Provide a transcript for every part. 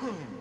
큰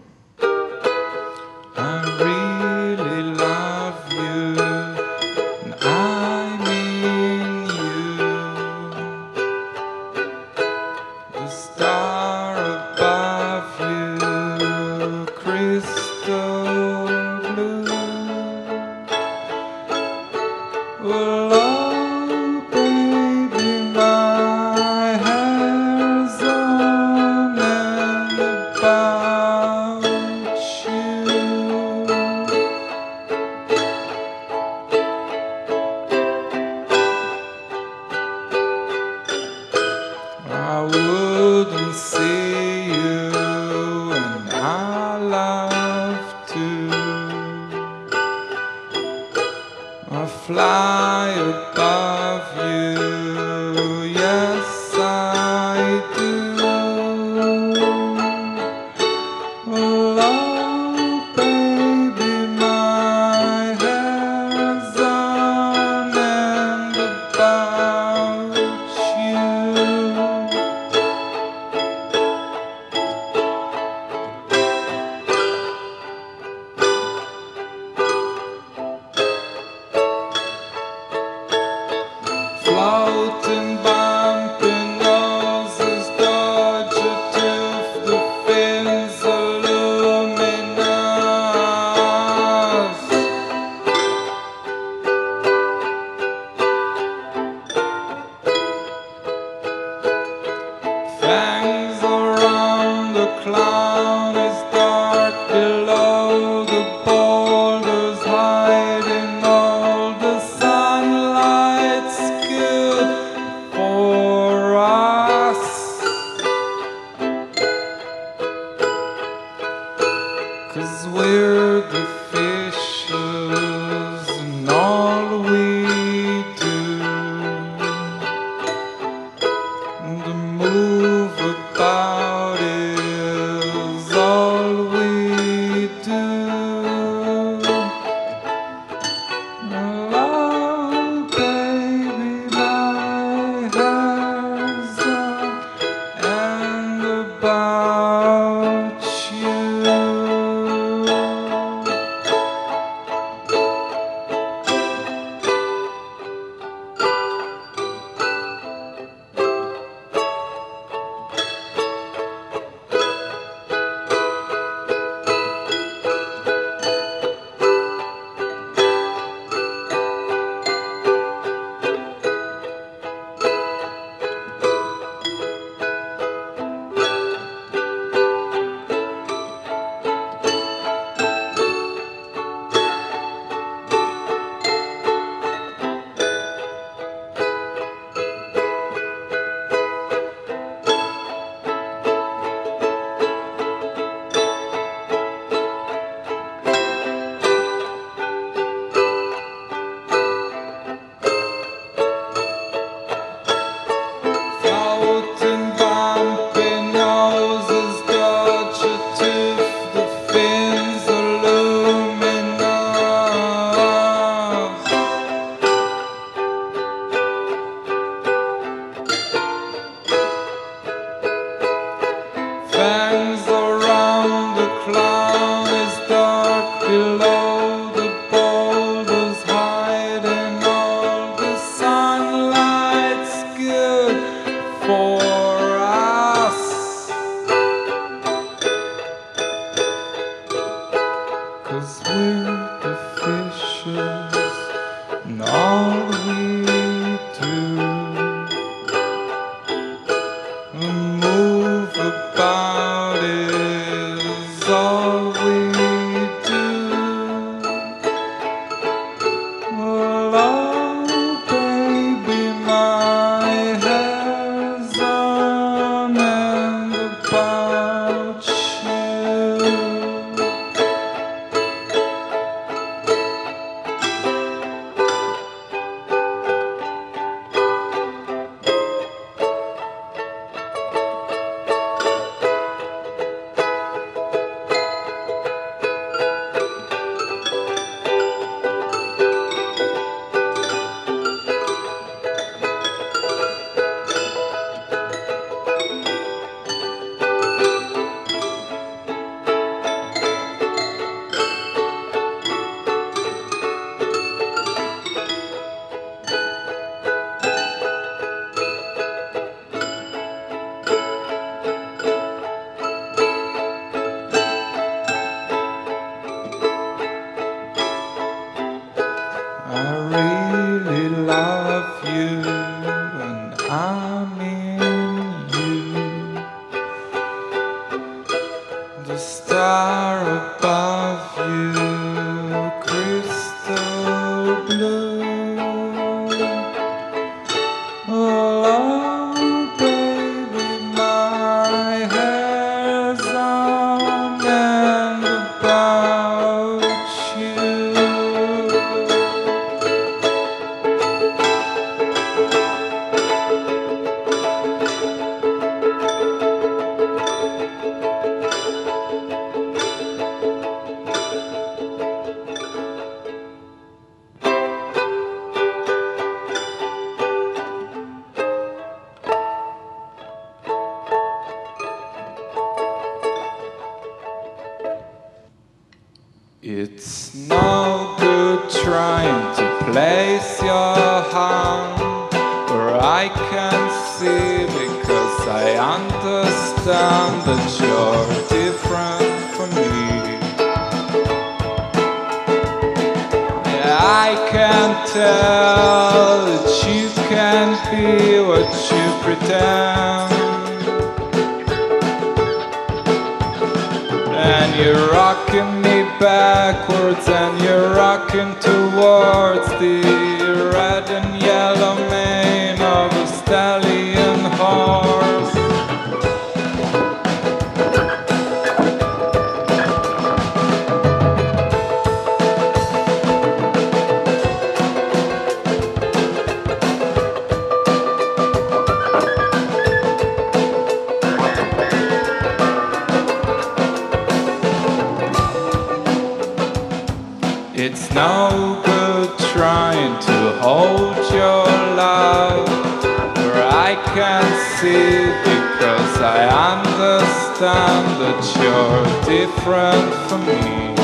understand that you're different from me.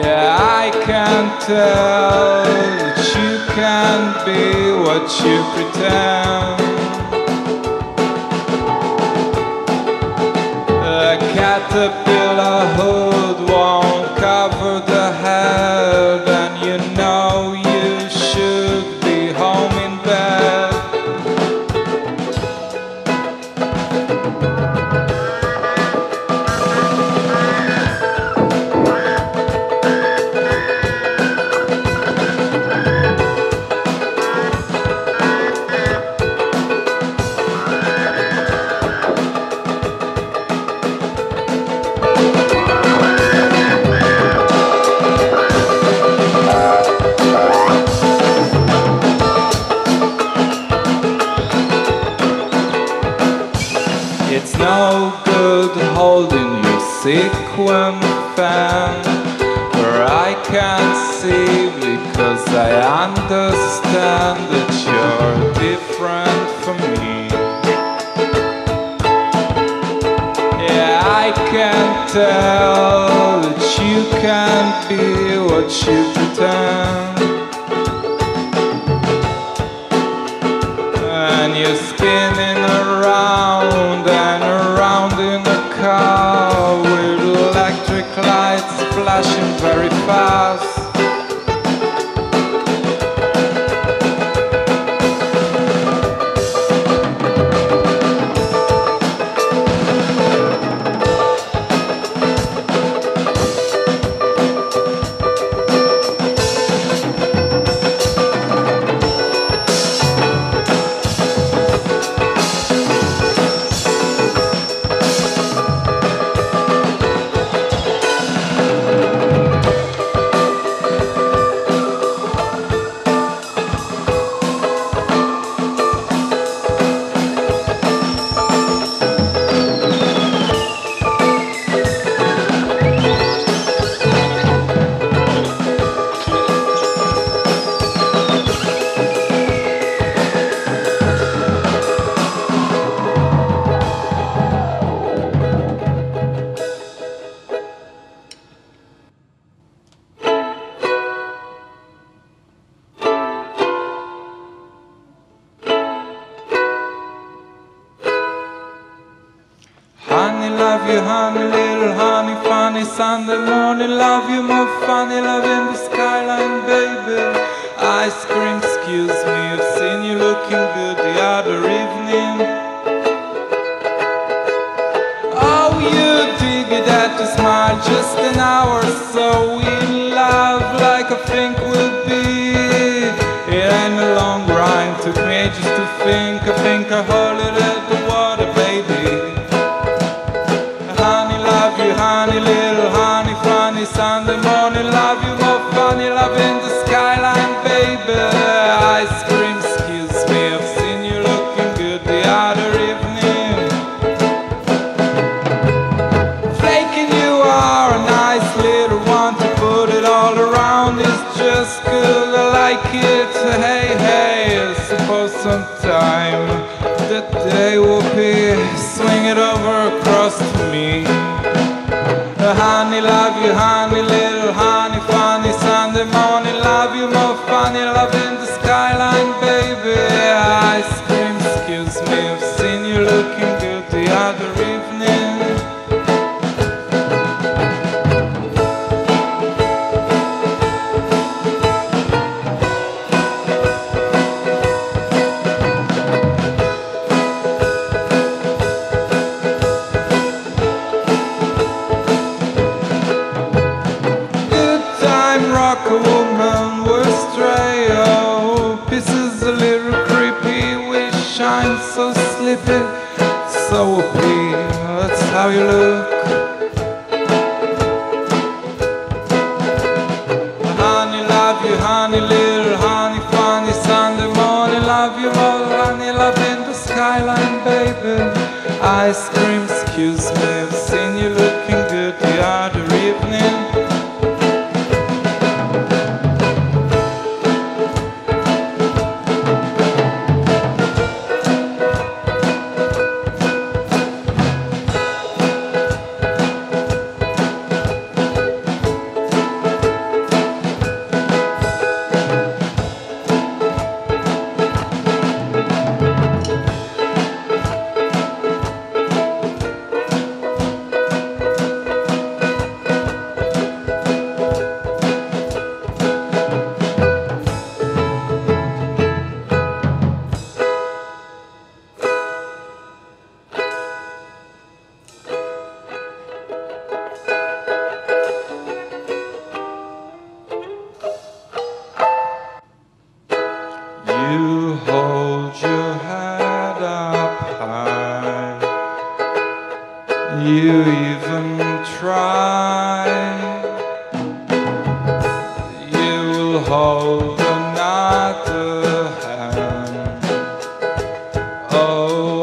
Yeah, I can tell that you can't be what you pretend. what you pretend. And your skin just an hour, so we love like I think we'll be. It ain't a long grind, took me ages to think. I think I hope. so sleepy, so appealing. That's how you look. Honey, love you, honey, little honey, funny Sunday morning. Love you all honey, love in the skyline, baby. Ice cream, excuse me. Oh.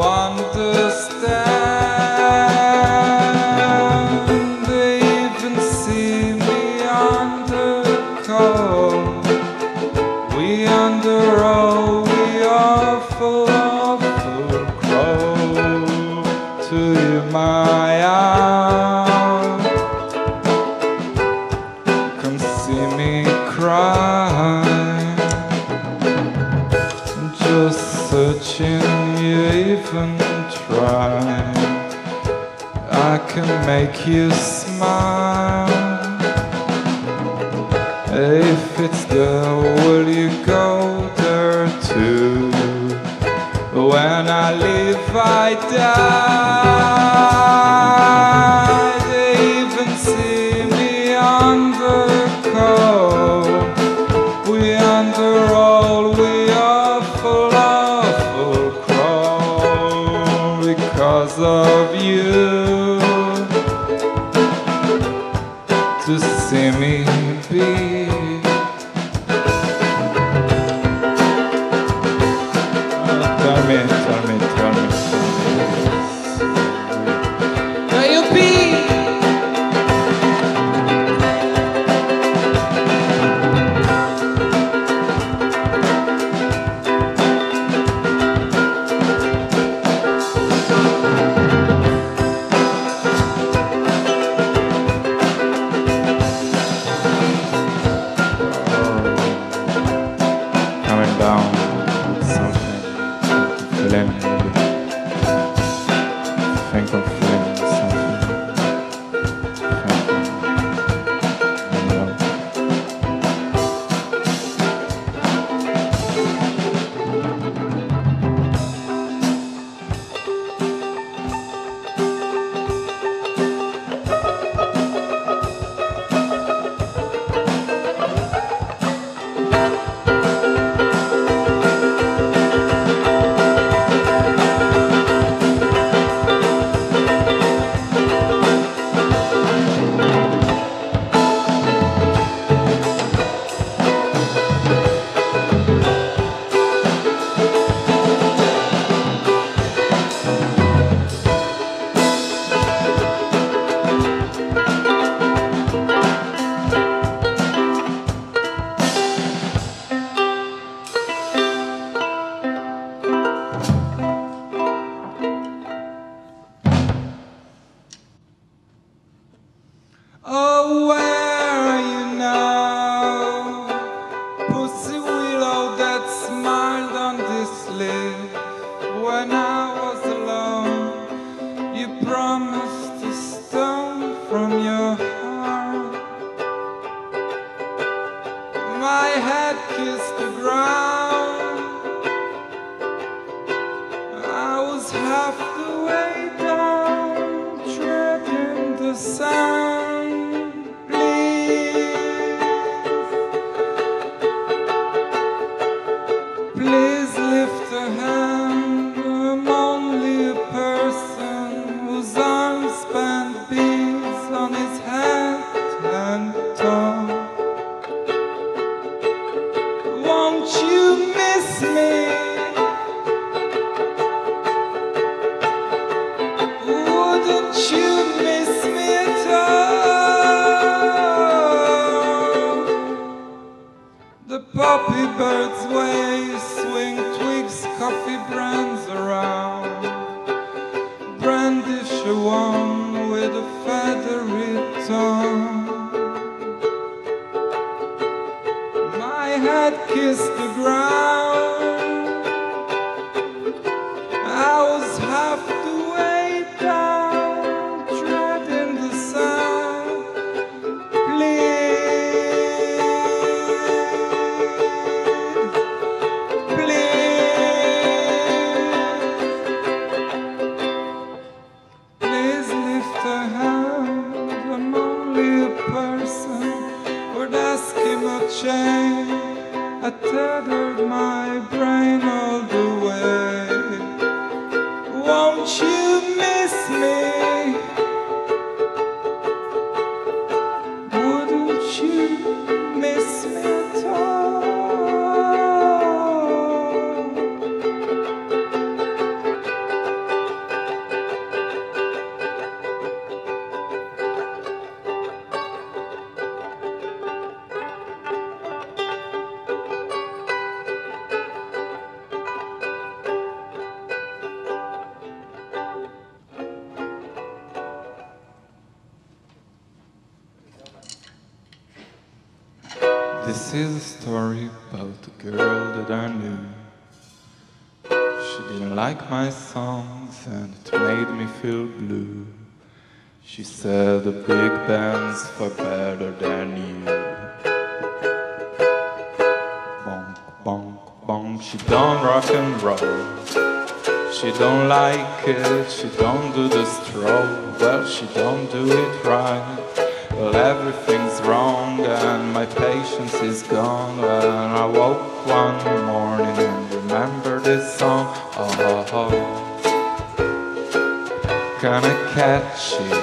Gonna catch you.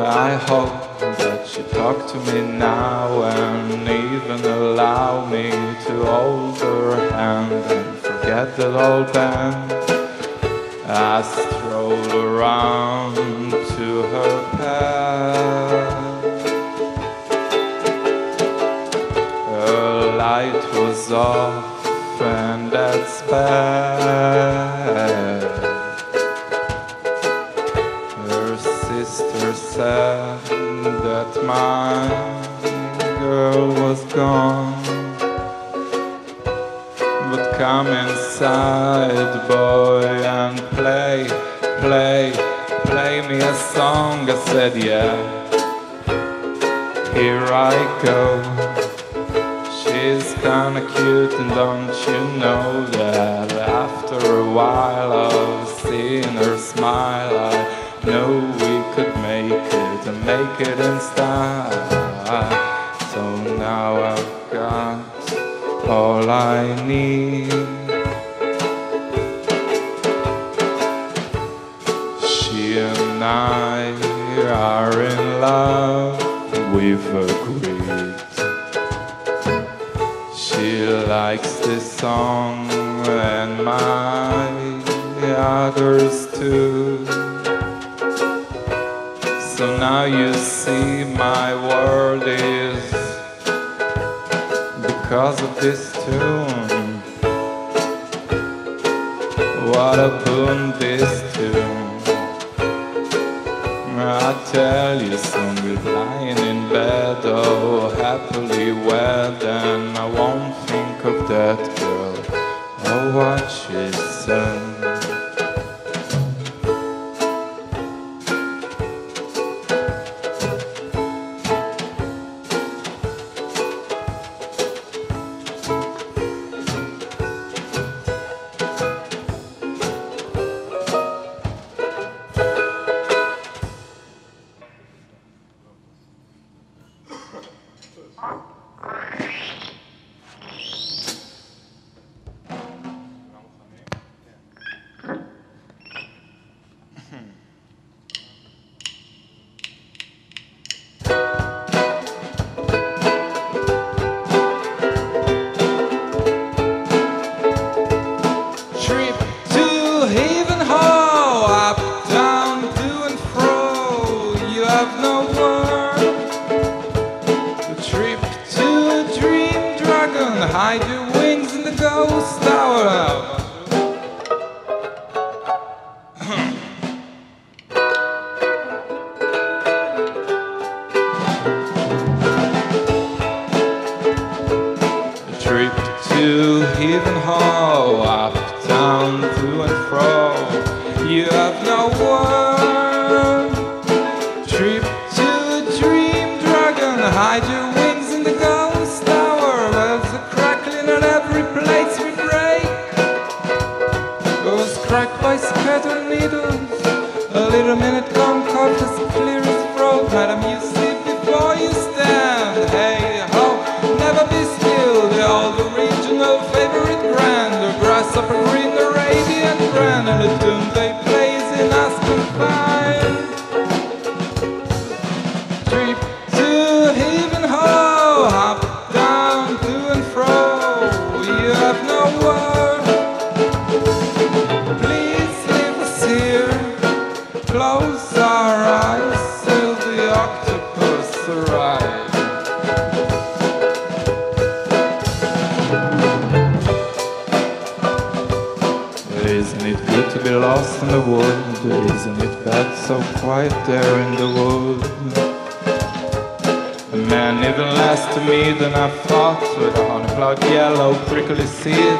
I hope that you talk to me now and even allow me to hold your hand and forget that old band. I stroll around to her path. Her light was off her sister said that my girl was gone. But come inside, boy, and play, play, play me a song. I said, yeah, here I go cute and don't you know that After a while of seeing her smile I know we could make it and make it in style. this song and my others too. So now you see my world is because of this tune. What a boon this tune. I tell you, soon we'll lying in bed, oh happily wed, and I that girl. I'll watch it.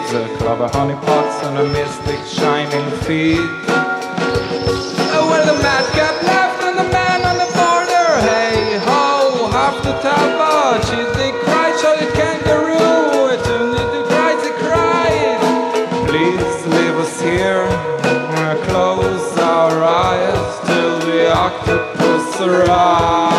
kids, a club of honeypots and a mystic shining feet. Oh, well, the mad got left and the man on the border, hey ho, half the tabard, She's the cry, so you kangaroo, it only the cry to cry. Please leave us here, close our eyes till the octopus arrives.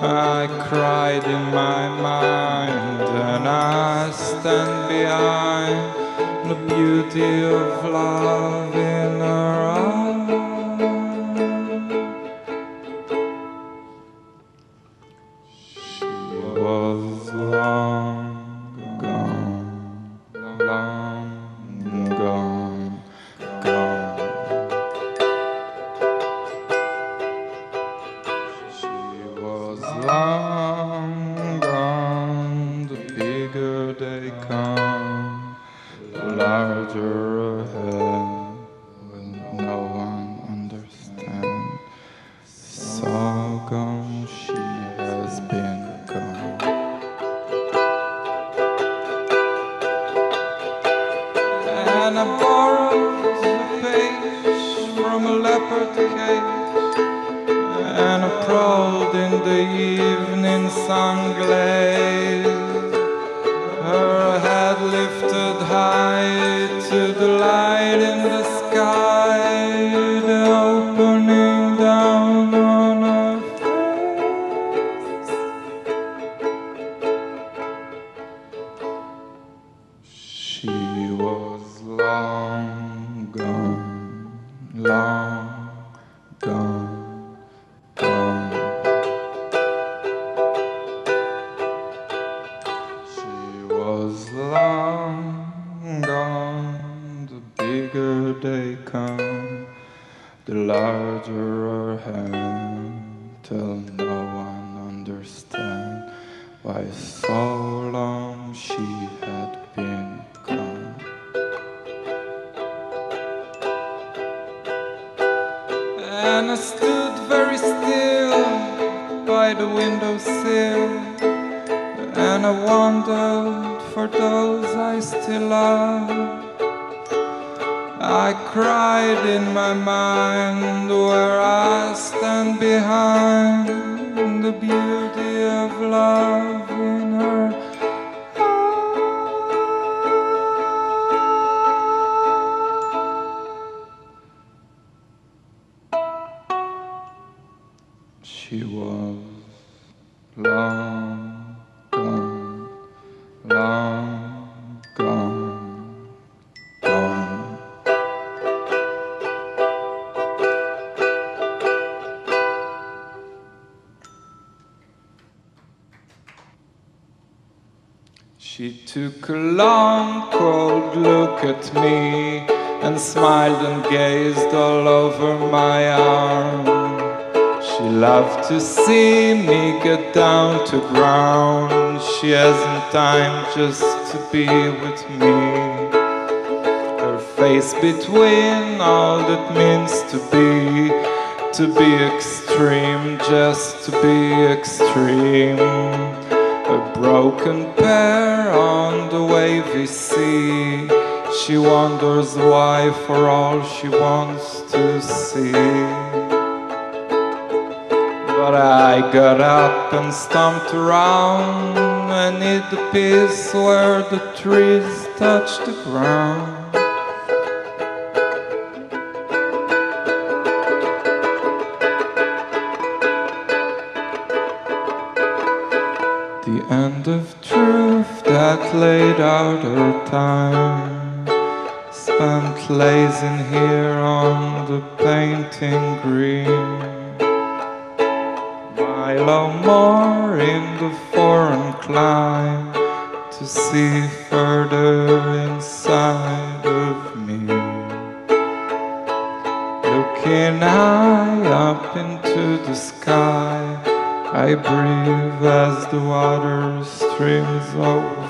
I cried in my mind and I stand behind the beauty of love. She loved to see me get down to ground. She hasn't time just to be with me. Her face between all that means to be, to be extreme, just to be extreme. A broken pair on the wavy sea. She wonders why for all she wants to see. But I got up and stomped around and hit the piece where the trees touch the ground. The end of truth that laid out her time spent lazing here on the painting green. Milo more in the foreign clime to see further inside of me. Looking high up into the sky, I breathe as the water streams over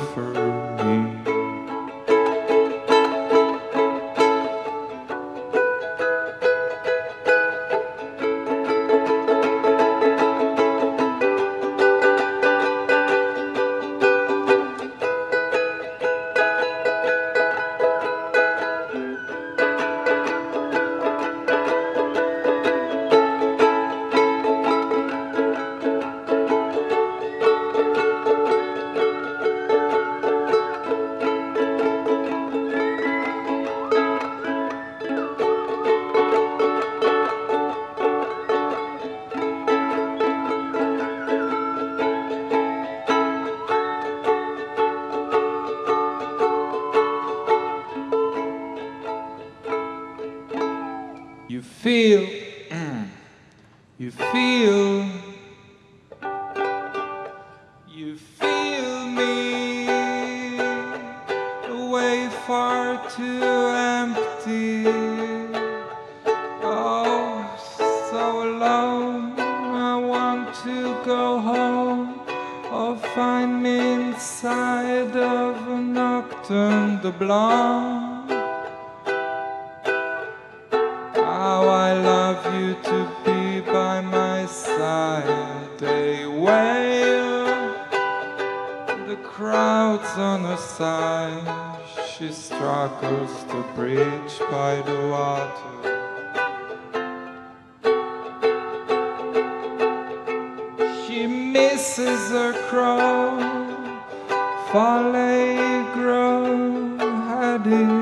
misses her crow, Fallegro had inside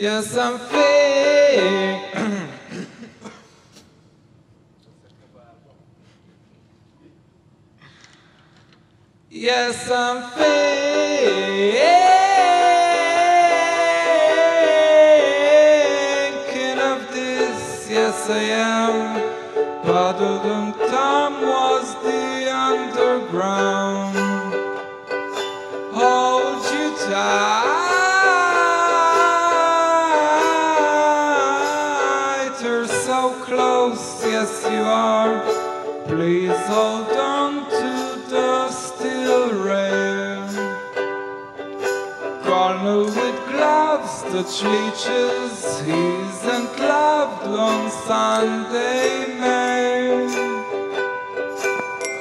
Yes, I'm fake. Yes, I'm thinking of this. Yes, I am. Badudum Tam the leeches, he isn't loved on Sunday mail.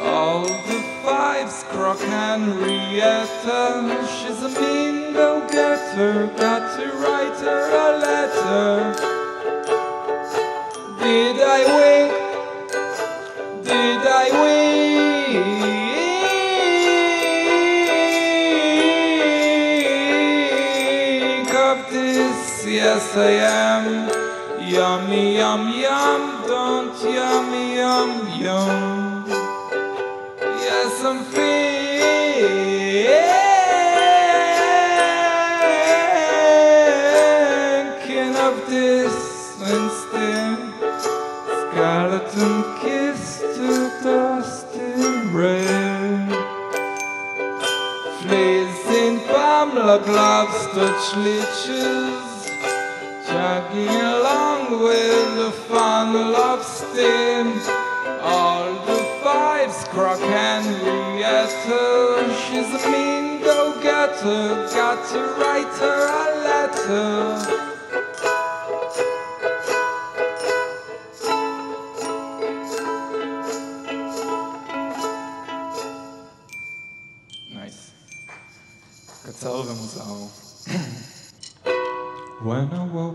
All the fives, Croc Henrietta, she's a mean go-getter, got to write her a letter. Am. Yummy, yum, yum, don't yummy, yum, yum. Yes, I'm thinking of this instead. Skeleton kiss to dusty rain. Fleas in Pamela gloves touch leeches. Along with the funnel of steam. All the fives, Croc Henrietta. She's a mean go-getter. Got to write her a letter.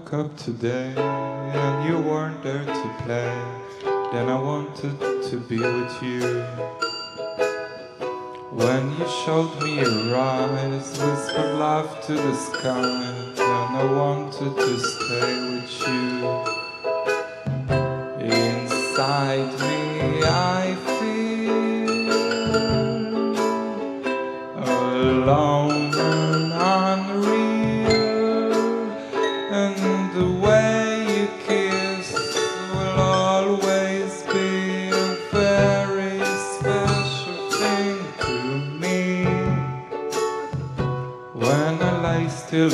Woke up today and you weren't there to play, then I wanted to be with you. When you showed me your eyes, whispered love to the sky, then I wanted to stay with you. Inside me, lay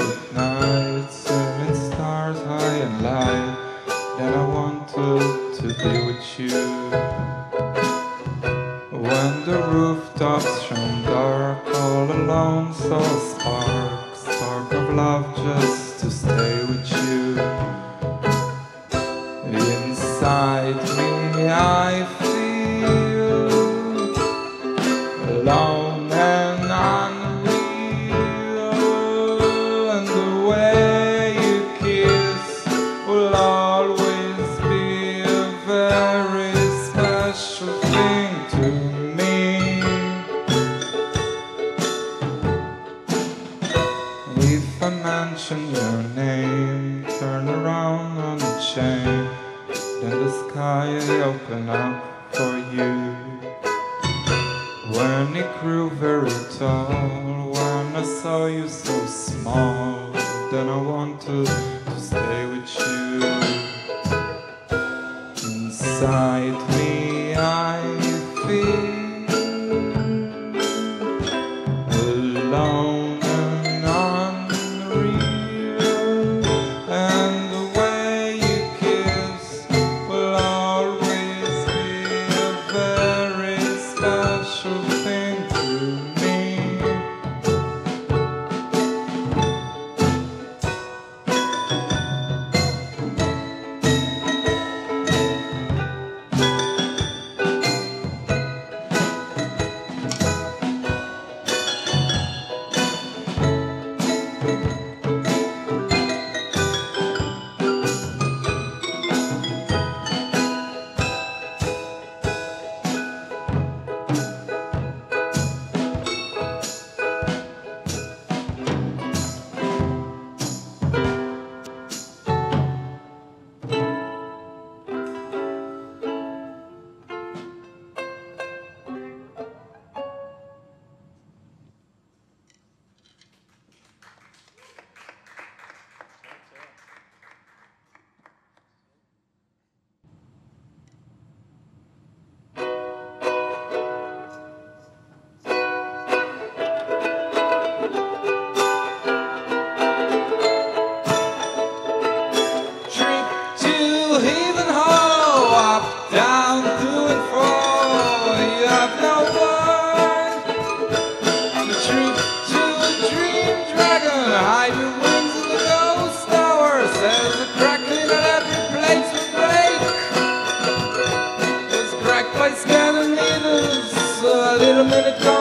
and it's.